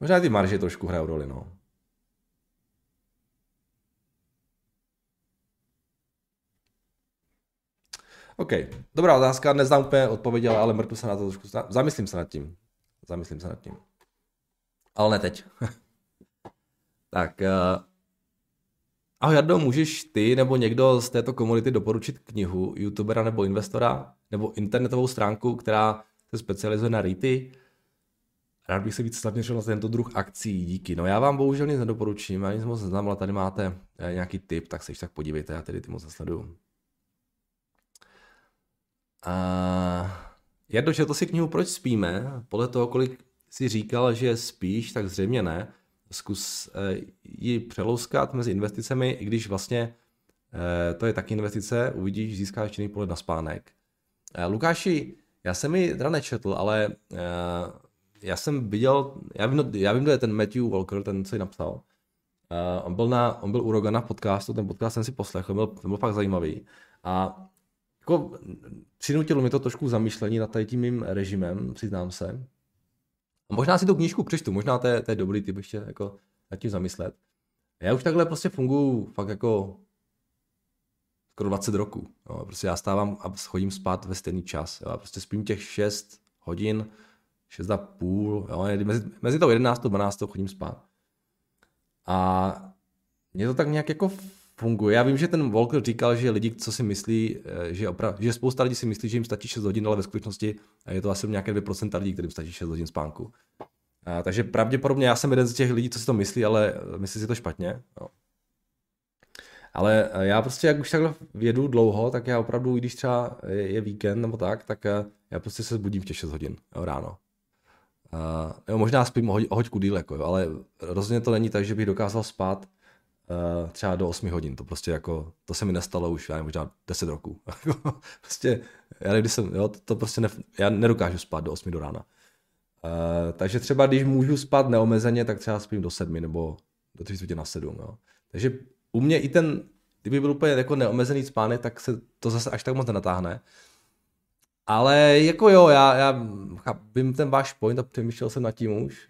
Možná ty marže trošku hrajou roli, no. OK, dobrá otázka, neznám úplně odpověď, ale mrtvu se na to trošku, zamyslím se nad tím. Zamyslím se nad tím. Ale ne teď. tak, uh... ahoj Jardo, můžeš ty nebo někdo z této komunity doporučit knihu youtubera nebo investora nebo internetovou stránku, která se specializuje na REITy? Rád bych se víc zaměřil na tento druh akcí, díky. No já vám bohužel nic nedoporučím, ani moc neznám, ale tady máte eh, nějaký tip, tak se tak podívejte, já tedy ty moc nesleduju. A jak dočetl si knihu Proč spíme? Podle toho, kolik si říkal, že spíš, tak zřejmě ne. Zkus eh, ji přelouskat mezi investicemi, i když vlastně eh, to je taky investice, uvidíš, získáš jiný pohled na spánek. Eh, Lukáši, já jsem ji teda nečetl, ale já jsem viděl, já vím, já vím, kdo je ten Matthew Walker, ten, co ji napsal. on, byl na, on byl u Rogana v podcastu, ten podcast jsem si poslechl, byl, ten byl fakt zajímavý. A jako přinutilo mi to trošku zamýšlení nad tady tím mým režimem, přiznám se. A možná si tu knížku přečtu, možná to je, to je dobrý typ ještě jako nad tím zamyslet. Já už takhle prostě funguji fakt jako skoro 20 roků. Jo. Prostě já stávám a chodím spát ve stejný čas. Jo. Prostě spím těch 6 hodin, 6 a půl, jo. Mezi, mezi to 11 a 12 chodím spát. A mě to tak nějak jako funguje. Já vím, že ten Volker říkal, že lidi, co si myslí, eh, že, opra- že spousta lidí si myslí, že jim stačí 6 hodin, ale ve skutečnosti je to asi nějaké 2% lidí, kterým stačí 6 hodin spánku. A, takže pravděpodobně já jsem jeden z těch lidí, co si to myslí, ale myslí si to špatně. Jo. Ale eh, já prostě, jak už takhle vědu dlouho, tak já opravdu, když třeba je, víkend nebo tak, tak eh, já prostě se zbudím v těch 6 hodin jo, ráno. Uh, jo, možná spím o, o hoďku díl, jako, jo, ale rozhodně to není tak, že bych dokázal spát uh, třeba do 8 hodin. To prostě jako, to se mi nestalo už, já nevím, možná 10 roků. prostě, já nevím, jsem, jo, to, to prostě ne, já nedokážu spát do 8 do rána. Uh, takže třeba když můžu spát neomezeně, tak třeba spím do 7 nebo do 30 na 7. Jo. Takže u mě i ten, kdyby byl úplně jako neomezený spánek, tak se to zase až tak moc nenatáhne. Ale jako jo, já, já vím ten váš point a přemýšlel jsem nad tím už.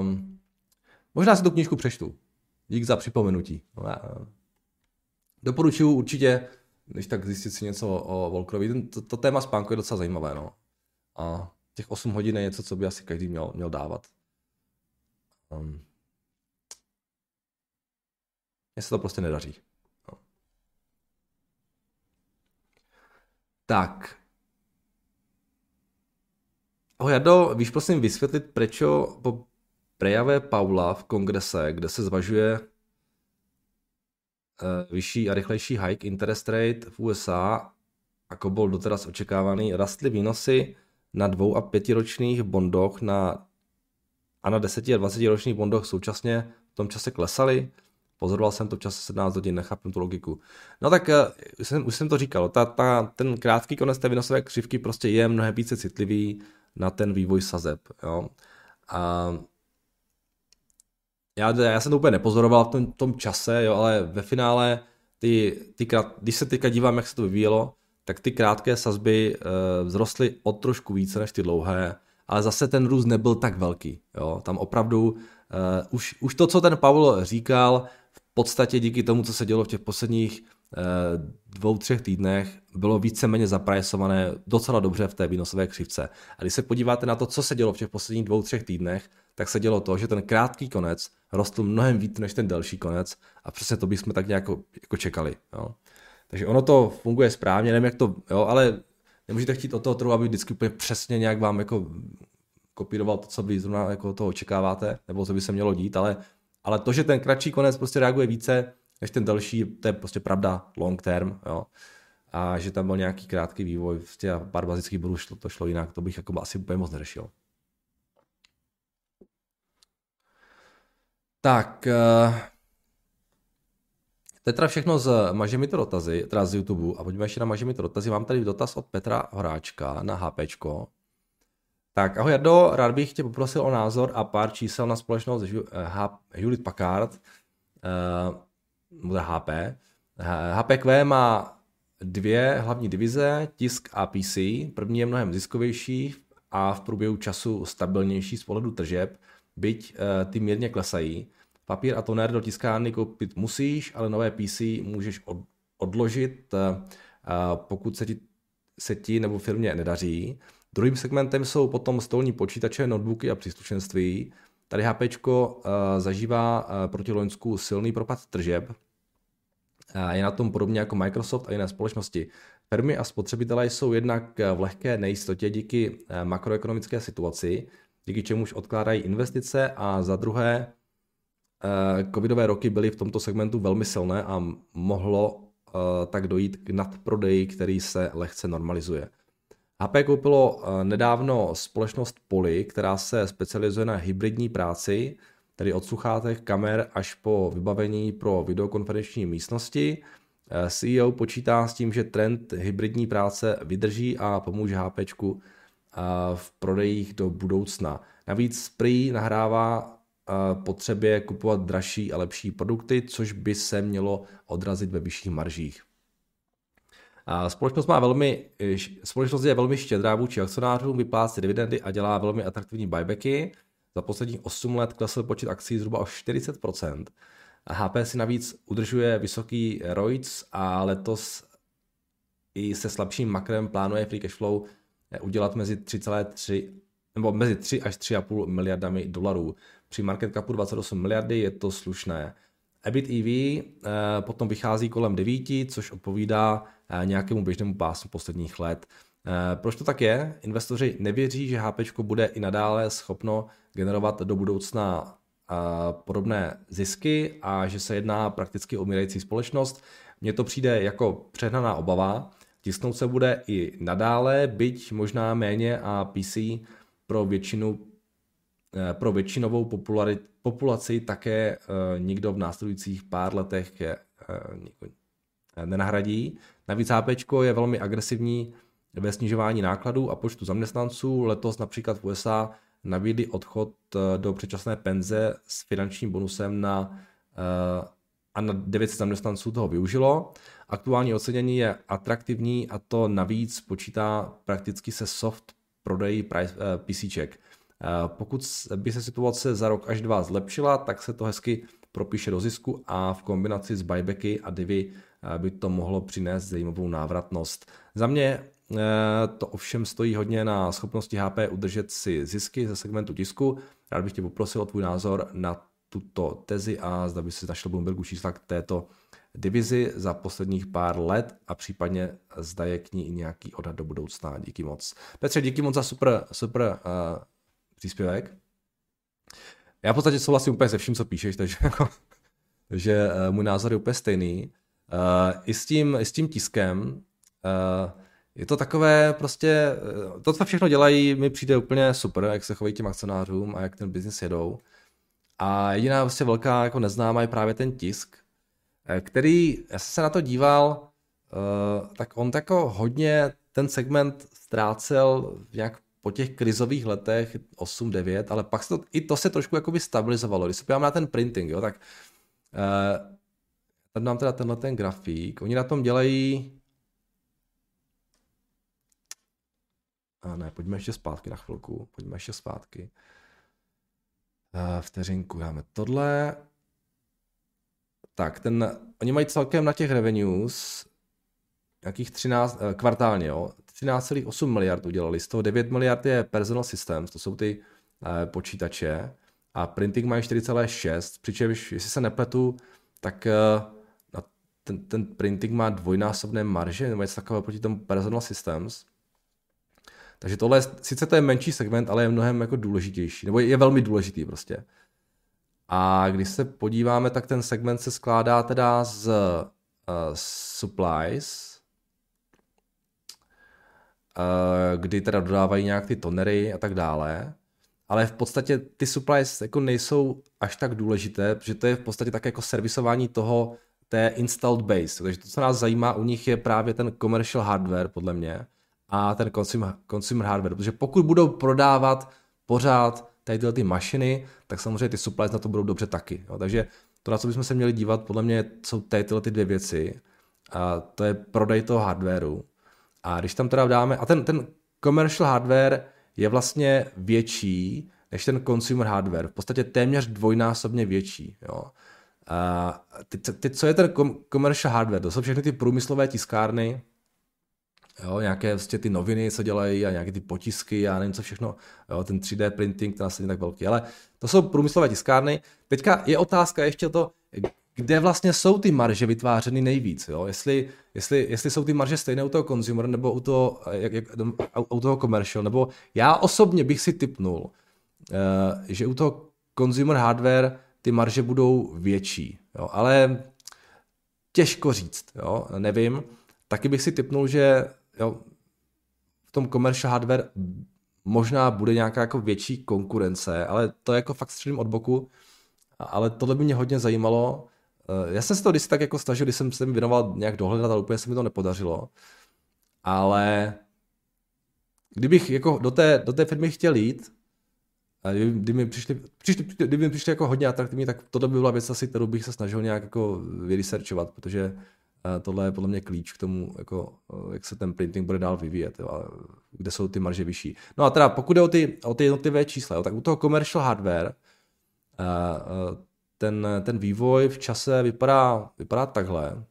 Um, možná si tu knížku přečtu. Dík za připomenutí. Doporučuji určitě, když tak zjistit si něco o Volkrovi. To, to téma spánku je docela zajímavé. No. A těch 8 hodin je něco, co by asi každý měl, měl dávat. Um, mně se to prostě nedaří. No. Tak. Jado, víš prosím vysvětlit, proč po prejave Paula v kongrese, kde se zvažuje eh, vyšší a rychlejší hike interest rate v USA, jako byl doteraz očekávaný, rastly výnosy na dvou a pětiročních bondoch na, a na deseti a dvacetiročních bondoch současně v tom čase klesaly. Pozoroval jsem to v čase 17 hodin, nechápem tu logiku. No tak uh, už, jsem, už jsem to říkal, ta, ta, ten krátký konec té výnosové křivky prostě je mnohem více citlivý na ten vývoj sazeb. Jo? A já, já jsem to úplně nepozoroval v tom, tom čase, jo, ale ve finále, ty, ty krát, když se teďka dívám, jak se to vyvíjelo, tak ty krátké sazby uh, vzrostly o trošku více než ty dlouhé, ale zase ten růst nebyl tak velký. Jo. Tam opravdu uh, už, už to, co ten Pavel říkal, v podstatě díky tomu, co se dělo v těch posledních dvou, třech týdnech, bylo víceméně zaprajsované docela dobře v té výnosové křivce. A když se podíváte na to, co se dělo v těch posledních dvou, třech týdnech, tak se dělo to, že ten krátký konec rostl mnohem víc než ten delší konec a přesně to bychom tak nějak jako, čekali. Jo. Takže ono to funguje správně, nevím jak to, jo, ale nemůžete chtít od toho trhu, aby vždycky úplně přesně nějak vám jako kopíroval to, co vy zrovna jako to očekáváte, nebo co by se mělo dít, ale, ale to, že ten kratší konec prostě reaguje více než ten další, to je prostě pravda long term, jo. A že tam byl nějaký krátký vývoj, prostě a pár bazických bodů šlo, to šlo jinak, to bych jako asi úplně moc neřešil. Tak, uh, to je teda všechno z Maže mi to dotazy, teda z YouTube. A pojďme ještě na Maže mi to dotazy. Mám tady dotaz od Petra Horáčka na HPčko. Tak, ahoj Jardo, rád bych tě poprosil o názor a pár čísel na společnost Hewlett Packard, uh, HP. HPQ má dvě hlavní divize, tisk a PC. První je mnohem ziskovější a v průběhu času stabilnější z pohledu tržeb, byť uh, ty mírně klesají. Papír a toner do tiskárny koupit musíš, ale nové PC můžeš odložit, eh, pokud se ti, se ti nebo firmě nedaří. Druhým segmentem jsou potom stolní počítače, notebooky a příslušenství. Tady HP eh, zažívá eh, proti Loňsku silný propad tržeb. Je na tom podobně jako Microsoft a jiné společnosti. Firmy a spotřebitelé jsou jednak v lehké nejistotě díky makroekonomické situaci, díky čemuž odkládají investice a za druhé Eh, covidové roky byly v tomto segmentu velmi silné a mohlo eh, tak dojít k nadprodeji, který se lehce normalizuje. HP koupilo eh, nedávno společnost Poly, která se specializuje na hybridní práci, tedy od sluchátek, kamer až po vybavení pro videokonferenční místnosti. CEO počítá s tím, že trend hybridní práce vydrží a pomůže HP v prodejích do budoucna. Navíc prý nahrává potřebě kupovat dražší a lepší produkty, což by se mělo odrazit ve vyšších maržích. Společnost, má velmi, společnost je velmi štědrá vůči akcionářům, vyplácí dividendy a dělá velmi atraktivní buybacky. Za posledních 8 let klesl počet akcí zhruba o 40%. HP si navíc udržuje vysoký ROIC a letos i se slabším makrem plánuje free cash flow udělat mezi 3,3 nebo mezi 3 až 3,5 miliardami dolarů. Při market capu 28 miliardy je to slušné. EBIT EV eh, potom vychází kolem 9, což odpovídá eh, nějakému běžnému pásu posledních let. Eh, proč to tak je? Investoři nevěří, že HP bude i nadále schopno generovat do budoucna podobné zisky a že se jedná prakticky o umírající společnost. Mně to přijde jako přehnaná obava. Tisknout se bude i nadále, byť možná méně a PC pro většinu pro většinovou populaci také eh, nikdo v následujících pár letech eh, nenahradí. Navíc HP je velmi agresivní ve snižování nákladů a počtu zaměstnanců. Letos například v USA nabídli odchod do předčasné penze s finančním bonusem na a na 900 zaměstnanců toho využilo. Aktuální ocenění je atraktivní a to navíc počítá prakticky se soft prodeji. Eh, pokud by se situace za rok až dva zlepšila, tak se to hezky propíše do zisku a v kombinaci s buybacky a divy eh, by to mohlo přinést zajímavou návratnost. Za mě eh, to ovšem stojí hodně na schopnosti HP udržet si zisky ze segmentu tisku. Rád bych tě poprosil o tvůj názor na tuto tezi a zda by si našel Bloombergu čísla k této divizi za posledních pár let a případně zda je k ní i nějaký odhad do budoucna. Díky moc. Petře, díky moc za super, super příspěvek. Já v podstatě souhlasím úplně se vším, co píšeš, takže jako, že uh, můj názor je úplně stejný. Uh, i, s tím, I s tím tiskem uh, je to takové prostě, to, co všechno dělají, mi přijde úplně super, jak se chovají těm akcionářům a jak ten biznis jedou. A jediná vlastně velká jako neznámá je právě ten tisk, který, já jsem se na to díval, tak on tako hodně ten segment ztrácel nějak po těch krizových letech 8-9, ale pak se to, i to se trošku jakoby stabilizovalo. Když se podívám na ten printing, jo, tak uh, tady mám teda tenhle ten grafík. Oni na tom dělají a ne, pojďme ještě zpátky na chvilku. Pojďme ještě zpátky. Uh, vteřinku, dáme tohle. Tak, ten, oni mají celkem na těch revenues nějakých 13, uh, kvartálně, jo, 13,8 miliard udělali, z toho 9 miliard je personal systems, to jsou ty eh, počítače, a printing mají 4,6, přičemž, jestli se nepletu, tak eh, ten, ten printing má dvojnásobné marže, nebo něco takového proti tomu personal systems. Takže tohle, sice to je menší segment, ale je mnohem jako důležitější, nebo je velmi důležitý prostě. A když se podíváme, tak ten segment se skládá teda z uh, supplies, kdy teda dodávají nějak ty tonery a tak dále. Ale v podstatě ty supplies jako nejsou až tak důležité, protože to je v podstatě tak jako servisování toho té installed base. Takže to, co nás zajímá u nich, je právě ten commercial hardware, podle mě, a ten consumer, consumer hardware. Protože pokud budou prodávat pořád tady tyhle ty mašiny, tak samozřejmě ty supplies na to budou dobře taky. Jo. Takže to, na co bychom se měli dívat, podle mě jsou tady tyhle ty dvě věci. A to je prodej toho hardwareu a když tam teda dáme, a ten, ten commercial hardware je vlastně větší než ten consumer hardware, v podstatě téměř dvojnásobně větší. Jo. A teď, teď, co je ten commercial hardware? To jsou všechny ty průmyslové tiskárny, jo, nějaké vlastně ty noviny, co dělají a nějaké ty potisky a nevím co všechno, jo, ten 3D printing, ten asi není tak velký, ale to jsou průmyslové tiskárny. Teďka je otázka ještě to, kde vlastně jsou ty marže vytvářeny nejvíc. Jo? Jestli, jestli, jestli jsou ty marže stejné u toho consumer nebo u toho, jak, jak, u toho commercial, nebo já osobně bych si typnul, uh, že u toho consumer hardware ty marže budou větší, jo? ale těžko říct, jo? nevím. Taky bych si typnul, že jo, v tom commercial hardware možná bude nějaká jako větší konkurence, ale to je jako fakt středím od boku, ale tohle by mě hodně zajímalo, já jsem se to když tak jako snažil, když jsem se mi věnoval nějak dohledat, ale úplně se mi to nepodařilo. Ale kdybych jako do té, do té firmy chtěl jít, a kdyby mi přišli, přišli, kdyby mi přišli jako hodně atraktivní, tak tohle by byla věc asi, kterou bych se snažil nějak jako vyresearchovat, protože tohle je podle mě klíč k tomu, jako, jak se ten printing bude dál vyvíjet, jo, kde jsou ty marže vyšší. No a teda pokud jde o ty, o ty jednotlivé čísla, jo, tak u toho commercial hardware ten, ten vývoj v čase vypadá, vypadá takhle.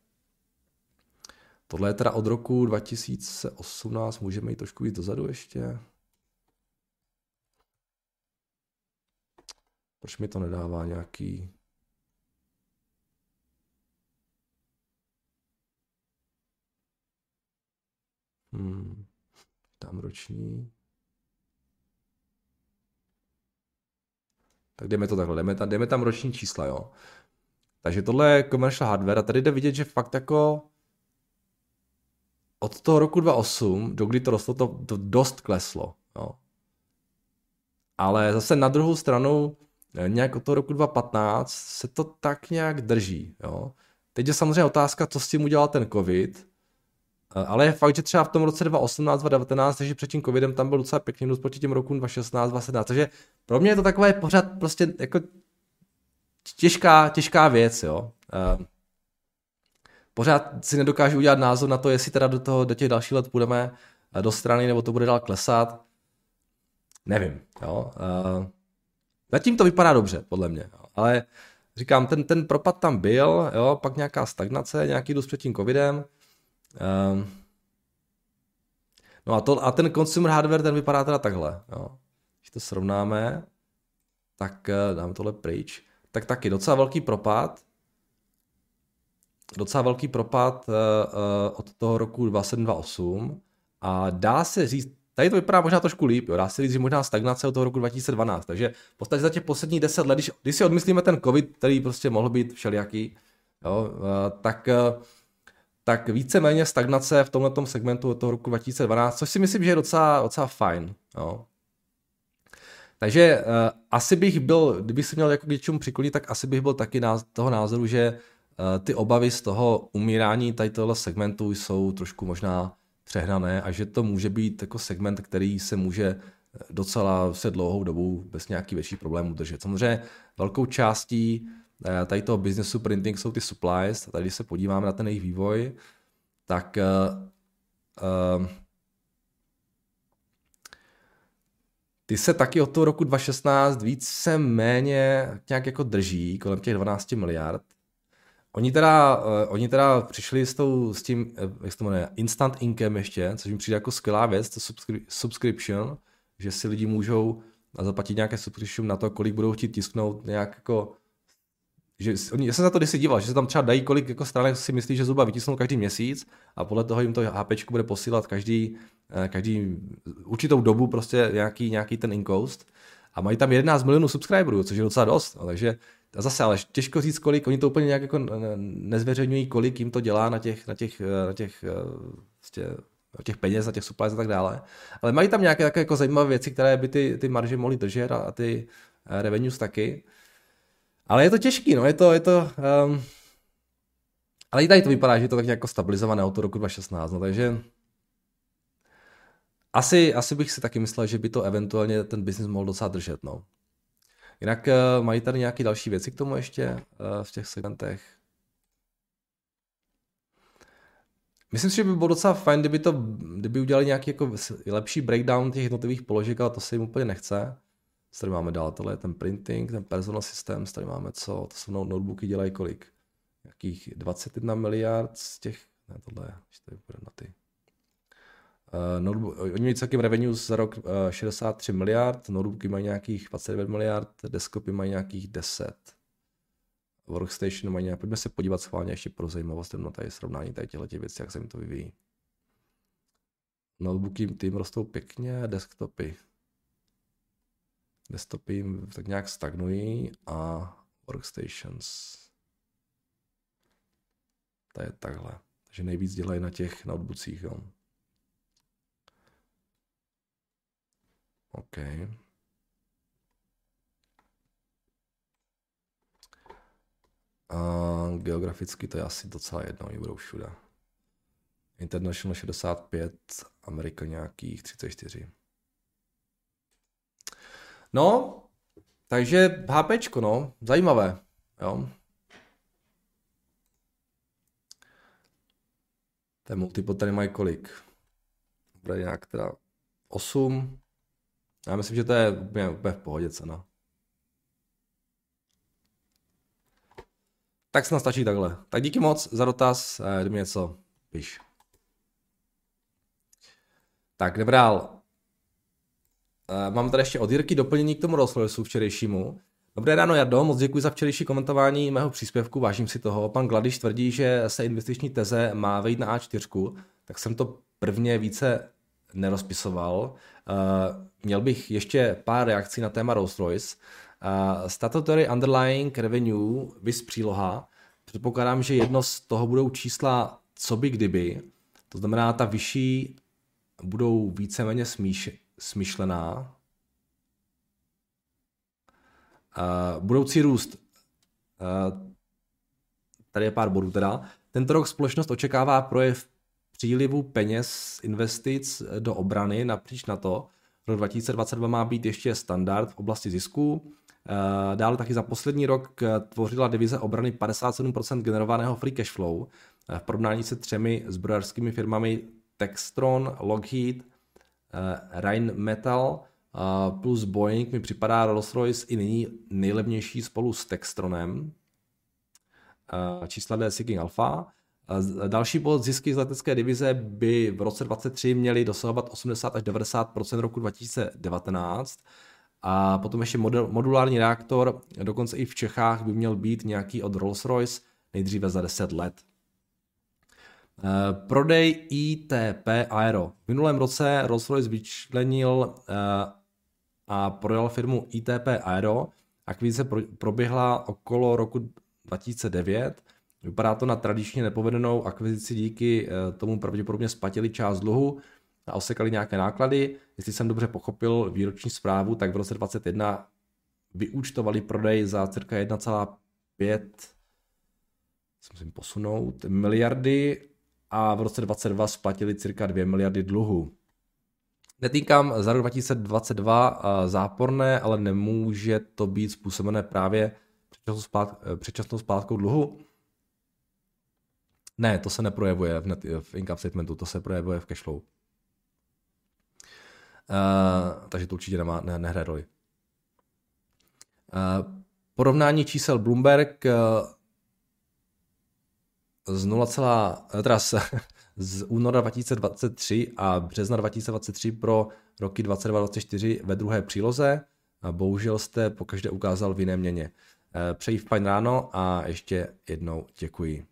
Tohle je teda od roku 2018, můžeme jít trošku víc dozadu ještě. Proč mi to nedává nějaký... Hmm. Tam roční. Tak jdeme to takhle, jdeme tam, jdeme tam roční čísla, jo. Takže tohle je commercial hardware a tady jde vidět, že fakt jako od toho roku 2008, do kdy to rostlo, to, to dost kleslo. Jo. Ale zase na druhou stranu, eh, nějak od toho roku 2015 se to tak nějak drží. Jo. Teď je samozřejmě otázka, co s tím udělal ten covid, ale je fakt, že třeba v tom roce 2018, 2019, takže před tím covidem tam byl docela pěkný růst proti těm rokům 2016, 2017. Takže pro mě je to takové pořád prostě jako těžká, těžká věc, jo. Uh, pořád si nedokážu udělat názor na to, jestli teda do, toho, do těch dalších let půjdeme eh, do strany, nebo to bude dál klesat. Nevím, jo. Zatím to vypadá dobře, podle mě, ale říkám, ten, ten propad tam byl, jo, pak nějaká stagnace, nějaký růst před tím covidem. Uh, no a, to, a ten consumer hardware, ten vypadá teda takhle, jo. Když to srovnáme, tak dáme tohle pryč, tak taky docela velký propad, docela velký propad uh, od toho roku 2728 a dá se říct, tady to vypadá možná trošku líp, jo, dá se říct, že možná stagnace od toho roku 2012, takže v podstatě za těch posledních 10 let, když, když si odmyslíme ten covid, který prostě mohl být všelijaký, jo, uh, tak uh, tak víceméně stagnace v tomto segmentu od toho roku 2012, což si myslím, že je docela, docela fajn. Jo. Takže uh, asi bych byl, kdybych se měl jako k něčemu přiklonit, tak asi bych byl taky náz- toho názoru, že Eh, ty obavy z toho umírání tady tohle segmentu jsou trošku možná přehnané a že to může být jako segment, který se může eh, docela se dlouhou dobu bez nějaký větší problémů držet. Samozřejmě velkou částí eh, tady toho businessu printing jsou ty supplies, tady když se podíváme na ten jejich vývoj, tak uh, ty se taky od toho roku 2016 více méně nějak jako drží kolem těch 12 miliard. Oni teda, uh, oni teda přišli s, tou, s tím, jak se to jmenuje, instant income ještě, což mi přijde jako skvělá věc, to subscri- subscription, že si lidi můžou zaplatit nějaké subscription na to, kolik budou chtít tisknout nějak jako že oni, já jsem za to kdysi díval, že se tam třeba dají, kolik jako stránek si myslí, že zhruba vytisnou každý měsíc a podle toho jim to HP bude posílat každý, eh, každý určitou dobu prostě nějaký, nějaký ten incoast a mají tam 11 milionů subscriberů, což je docela dost, no, takže a zase, ale těžko říct, kolik, oni to úplně nějak jako nezveřejňují, kolik jim to dělá na těch, na těch, na těch, vlastně, na těch peněz, na těch supplies a tak dále. Ale mají tam nějaké také jako zajímavé věci, které by ty, ty marže mohly držet a, a ty eh, revenues taky. Ale je to těžký, no, je to, je to, um, ale i tady to vypadá, že je to tak jako stabilizované toho roku 2016, no, takže asi, asi bych si taky myslel, že by to eventuálně ten biznis mohl docela držet, no. Jinak uh, mají tady nějaké další věci k tomu ještě uh, v těch segmentech? Myslím si, že by bylo docela fajn, kdyby, to, kdyby udělali nějaký jako lepší breakdown těch jednotlivých položek, ale to se jim úplně nechce. Tady máme dál? Tohle je ten printing, ten personal system, tady máme co? To jsou notebooky, dělají kolik? Nějakých 21 miliard z těch, ne tohle je, tady bude na ty Uh, notebook, oni mají celkem revenue za rok uh, eh, 63 miliard, notebooky mají nějakých 29 miliard, desktopy mají nějakých 10. Workstation mají nějak, pojďme se podívat schválně ještě pro zajímavost, na tady srovnání tady těchto těch věcí, jak se jim to vyvíjí. Notebooky tím rostou pěkně, desktopy. Desktopy tak nějak stagnují a workstations. To je takhle. Takže nejvíc dělají na těch notebookích, jo. OK. A geograficky to je asi docela jedno, oni budou všude. International 65, Amerika nějakých 34. No, takže HPčko, no, zajímavé, jo. Ten multipod tady mají kolik? Bude nějak teda 8. Já myslím, že to je úplně, úplně v pohodě cena. Tak snad stačí takhle. Tak díky moc za dotaz, eh, kdyby něco píš. Tak, jdeme dál. Eh, mám tady ještě od Jirky doplnění k tomu Rolls včerejšímu. Dobré ráno, Jardo, moc děkuji za včerejší komentování mého příspěvku, vážím si toho. Pan Gladiš tvrdí, že se investiční teze má vejít na A4, tak jsem to prvně více nerozpisoval. Uh, měl bych ještě pár reakcí na téma Rolls-Royce. Uh, statutory Underlying Revenue, vys příloha, předpokládám, že jedno z toho budou čísla co by kdyby, to znamená ta vyšší budou víceméně smíš, smyšlená. Uh, budoucí růst. Uh, tady je pár bodů teda. Tento rok společnost očekává projev přílivu peněz, investic do obrany napříč na to. Rok 2022 má být ještě standard v oblasti zisků. Dále taky za poslední rok tvořila divize obrany 57% generovaného free cash flow v porovnání se třemi zbrojařskými firmami Textron, Lockheed, Rheinmetall plus Boeing mi připadá Rolls-Royce i nyní nejlevnější spolu s Textronem. Čísla jde Seeking Alpha. Další bod zisky z letecké divize by v roce 2023 měly dosahovat 80 až 90% roku 2019. A potom ještě model, modulární reaktor, dokonce i v Čechách by měl být nějaký od Rolls-Royce nejdříve za 10 let. Prodej ITP Aero. V minulém roce Rolls-Royce vyčlenil a prodal firmu ITP Aero. Akvizice proběhla okolo roku 2009 Vypadá to na tradičně nepovedenou akvizici díky eh, tomu pravděpodobně splatili část dluhu a osekali nějaké náklady. Jestli jsem dobře pochopil výroční zprávu, tak v roce 2021 vyúčtovali prodej za cirka 1,5 musím posunout, miliardy a v roce 2022 splatili cirka 2 miliardy dluhu. Netýkám za rok 2022 eh, záporné, ale nemůže to být způsobené právě předčasnou, splátkou dluhu. Ne, to se neprojevuje v, net, v income statementu, to se projevuje v cashflow. Uh, takže to určitě nemá, ne, nehraje roli. Uh, porovnání čísel Bloomberg uh, z 0, teda z, z února 2023 a března 2023 pro roky 2024 ve druhé příloze. A bohužel jste pokaždé ukázal v jiné měně. Přeji fajn ráno a ještě jednou děkuji.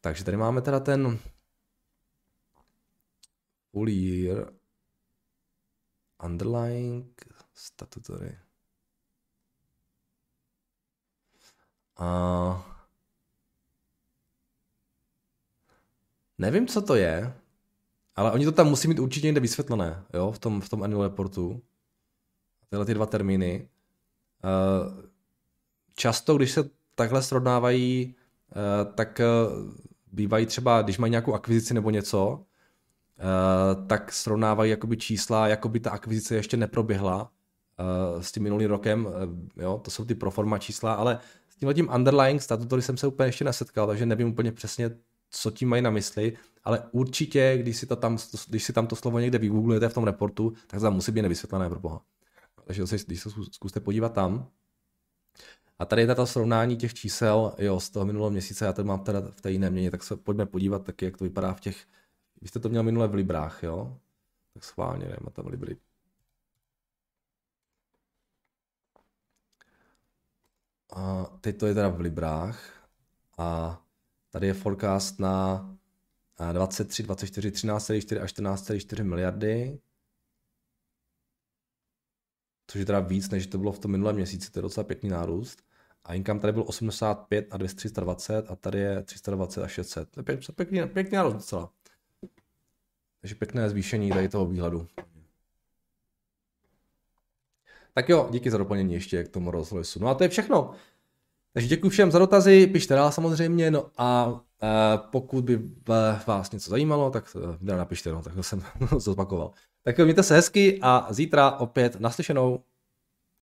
Takže tady máme teda ten full year underlying statutory. A nevím, co to je, ale oni to tam musí mít určitě někde vysvětlené, jo, v tom, v tom annual reportu. Tyhle ty dva termíny. Často, když se takhle srovnávají, tak bývají třeba, když mají nějakou akvizici nebo něco, tak srovnávají jakoby čísla, jako by ta akvizice ještě neproběhla s tím minulým rokem, jo, to jsou ty proforma čísla, ale s tímhle tím underlying statutory jsem se úplně ještě nesetkal, takže nevím úplně přesně, co tím mají na mysli, ale určitě, když si, to tam, když si tam to slovo někde vygooglujete v tom reportu, tak to tam musí být nevysvětlené pro boha. Takže když se zkuste podívat tam, a tady je to srovnání těch čísel jo, z toho minulého měsíce, já tady mám teda v té jiné měně, tak se pojďme podívat taky, jak to vypadá v těch, vy jste to měl minule v Librách, jo? Tak schválně, nemá tam Libry. A teď to je teda v Librách a tady je forecast na 23, 24, 13,4 až 14,4 miliardy což je teda víc, než to bylo v tom minulém měsíci, to je docela pěkný nárůst. A income tady byl 85 a 320 a tady je 320 a 600. To je pěk, pěkný, pěkný nárůst docela. Takže pěkné zvýšení tady toho výhledu. Tak jo, díky za doplnění ještě k tomu rolls No a to je všechno. Takže děkuji všem za dotazy, pište dál samozřejmě, no a e, pokud by vás něco zajímalo, tak e, napište, no, tak to jsem zopakoval. Tak mějte se hezky a zítra opět naslyšenou.